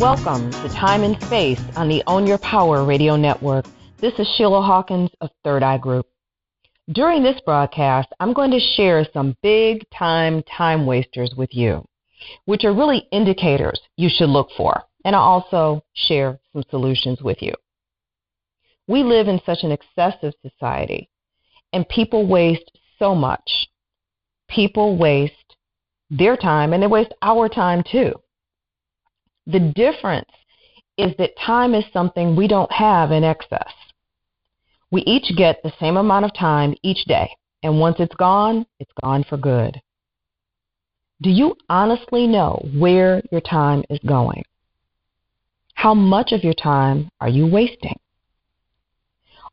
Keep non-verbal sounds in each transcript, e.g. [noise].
Welcome to Time and Space on the Own Your Power radio network. This is Sheila Hawkins of Third Eye Group. During this broadcast, I'm going to share some big time time wasters with you, which are really indicators you should look for, and I'll also share some solutions with you. We live in such an excessive society, and people waste so much. People waste their time, and they waste our time too. The difference is that time is something we don't have in excess. We each get the same amount of time each day, and once it's gone, it's gone for good. Do you honestly know where your time is going? How much of your time are you wasting?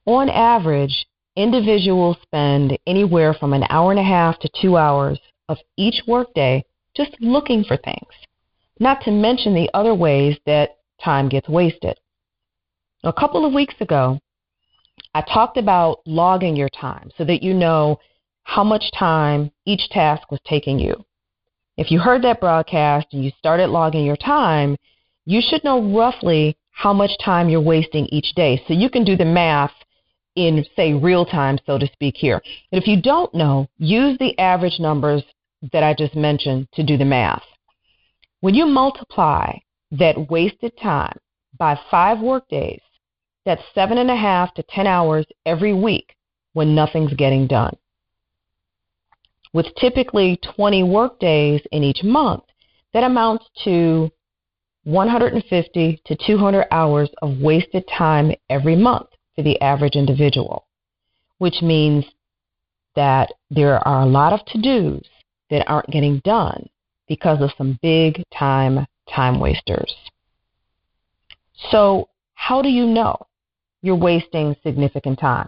On average, individuals spend anywhere from an hour and a half to two hours of each workday just looking for things not to mention the other ways that time gets wasted. A couple of weeks ago, I talked about logging your time so that you know how much time each task was taking you. If you heard that broadcast and you started logging your time, you should know roughly how much time you're wasting each day. So you can do the math in, say, real time, so to speak, here. And if you don't know, use the average numbers that I just mentioned to do the math. When you multiply that wasted time by five workdays, that's seven and a half to 10 hours every week when nothing's getting done. With typically 20 workdays in each month, that amounts to 150 to 200 hours of wasted time every month for the average individual, which means that there are a lot of to dos that aren't getting done because of some big time time wasters. So, how do you know you're wasting significant time?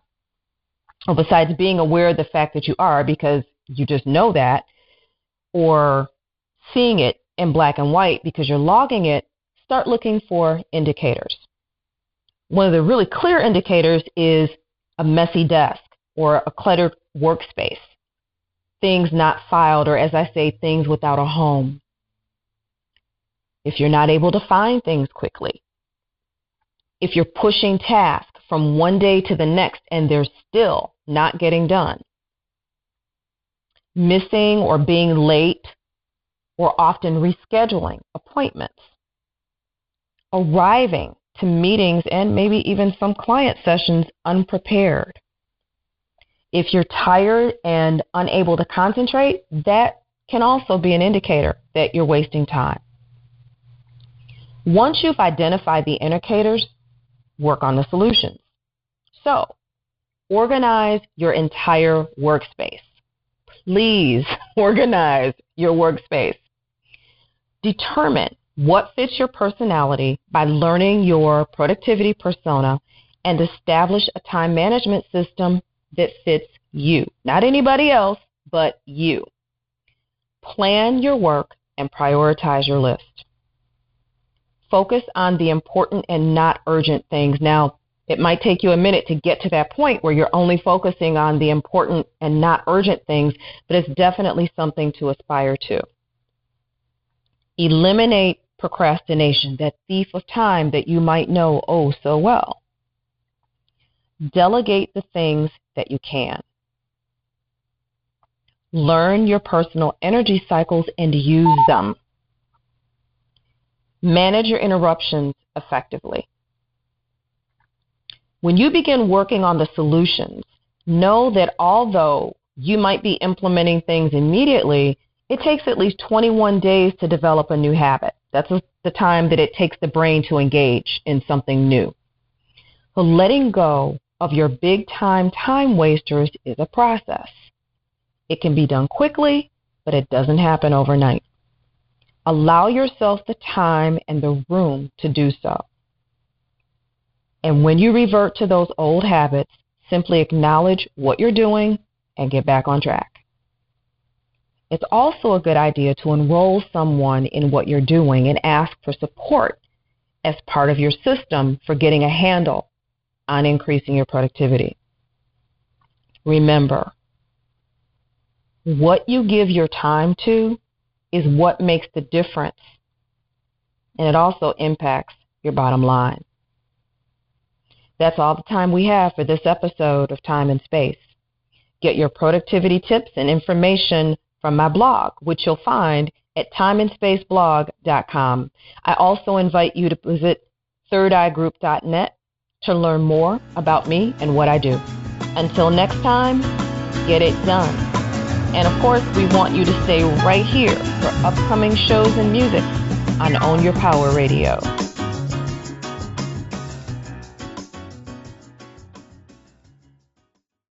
Well, besides being aware of the fact that you are, because you just know that, or seeing it in black and white because you're logging it, start looking for indicators. One of the really clear indicators is a messy desk or a cluttered workspace things not filed, or as I say, things without a home. If you're not able to find things quickly, if you're pushing tasks from one day to the next and they're still not getting done, missing or being late, or often rescheduling appointments, arriving to meetings and maybe even some client sessions unprepared if you're tired and unable to concentrate, that can also be an indicator that you're wasting time. Once you've identified the indicators, work on the solutions. So, organize your entire workspace. Please [laughs] organize your workspace. Determine what fits your personality by learning your productivity persona and establish a time management system that fits you, not anybody else, but you. Plan your work and prioritize your list. Focus on the important and not urgent things. Now, it might take you a minute to get to that point where you're only focusing on the important and not urgent things, but it's definitely something to aspire to. Eliminate procrastination, that thief of time that you might know oh so well. Delegate the things that you can. Learn your personal energy cycles and use them. Manage your interruptions effectively. When you begin working on the solutions, know that although you might be implementing things immediately, it takes at least 21 days to develop a new habit. That's the time that it takes the brain to engage in something new. So letting go of your big time time wasters is a process. It can be done quickly, but it doesn't happen overnight. Allow yourself the time and the room to do so. And when you revert to those old habits, simply acknowledge what you're doing and get back on track. It's also a good idea to enroll someone in what you're doing and ask for support as part of your system for getting a handle on increasing your productivity. Remember, what you give your time to is what makes the difference and it also impacts your bottom line. That's all the time we have for this episode of Time and Space. Get your productivity tips and information from my blog, which you'll find at timeandspaceblog.com. I also invite you to visit thirdeyegroup.net to learn more about me and what I do. Until next time, get it done. And of course, we want you to stay right here for upcoming shows and music on Own Your Power Radio.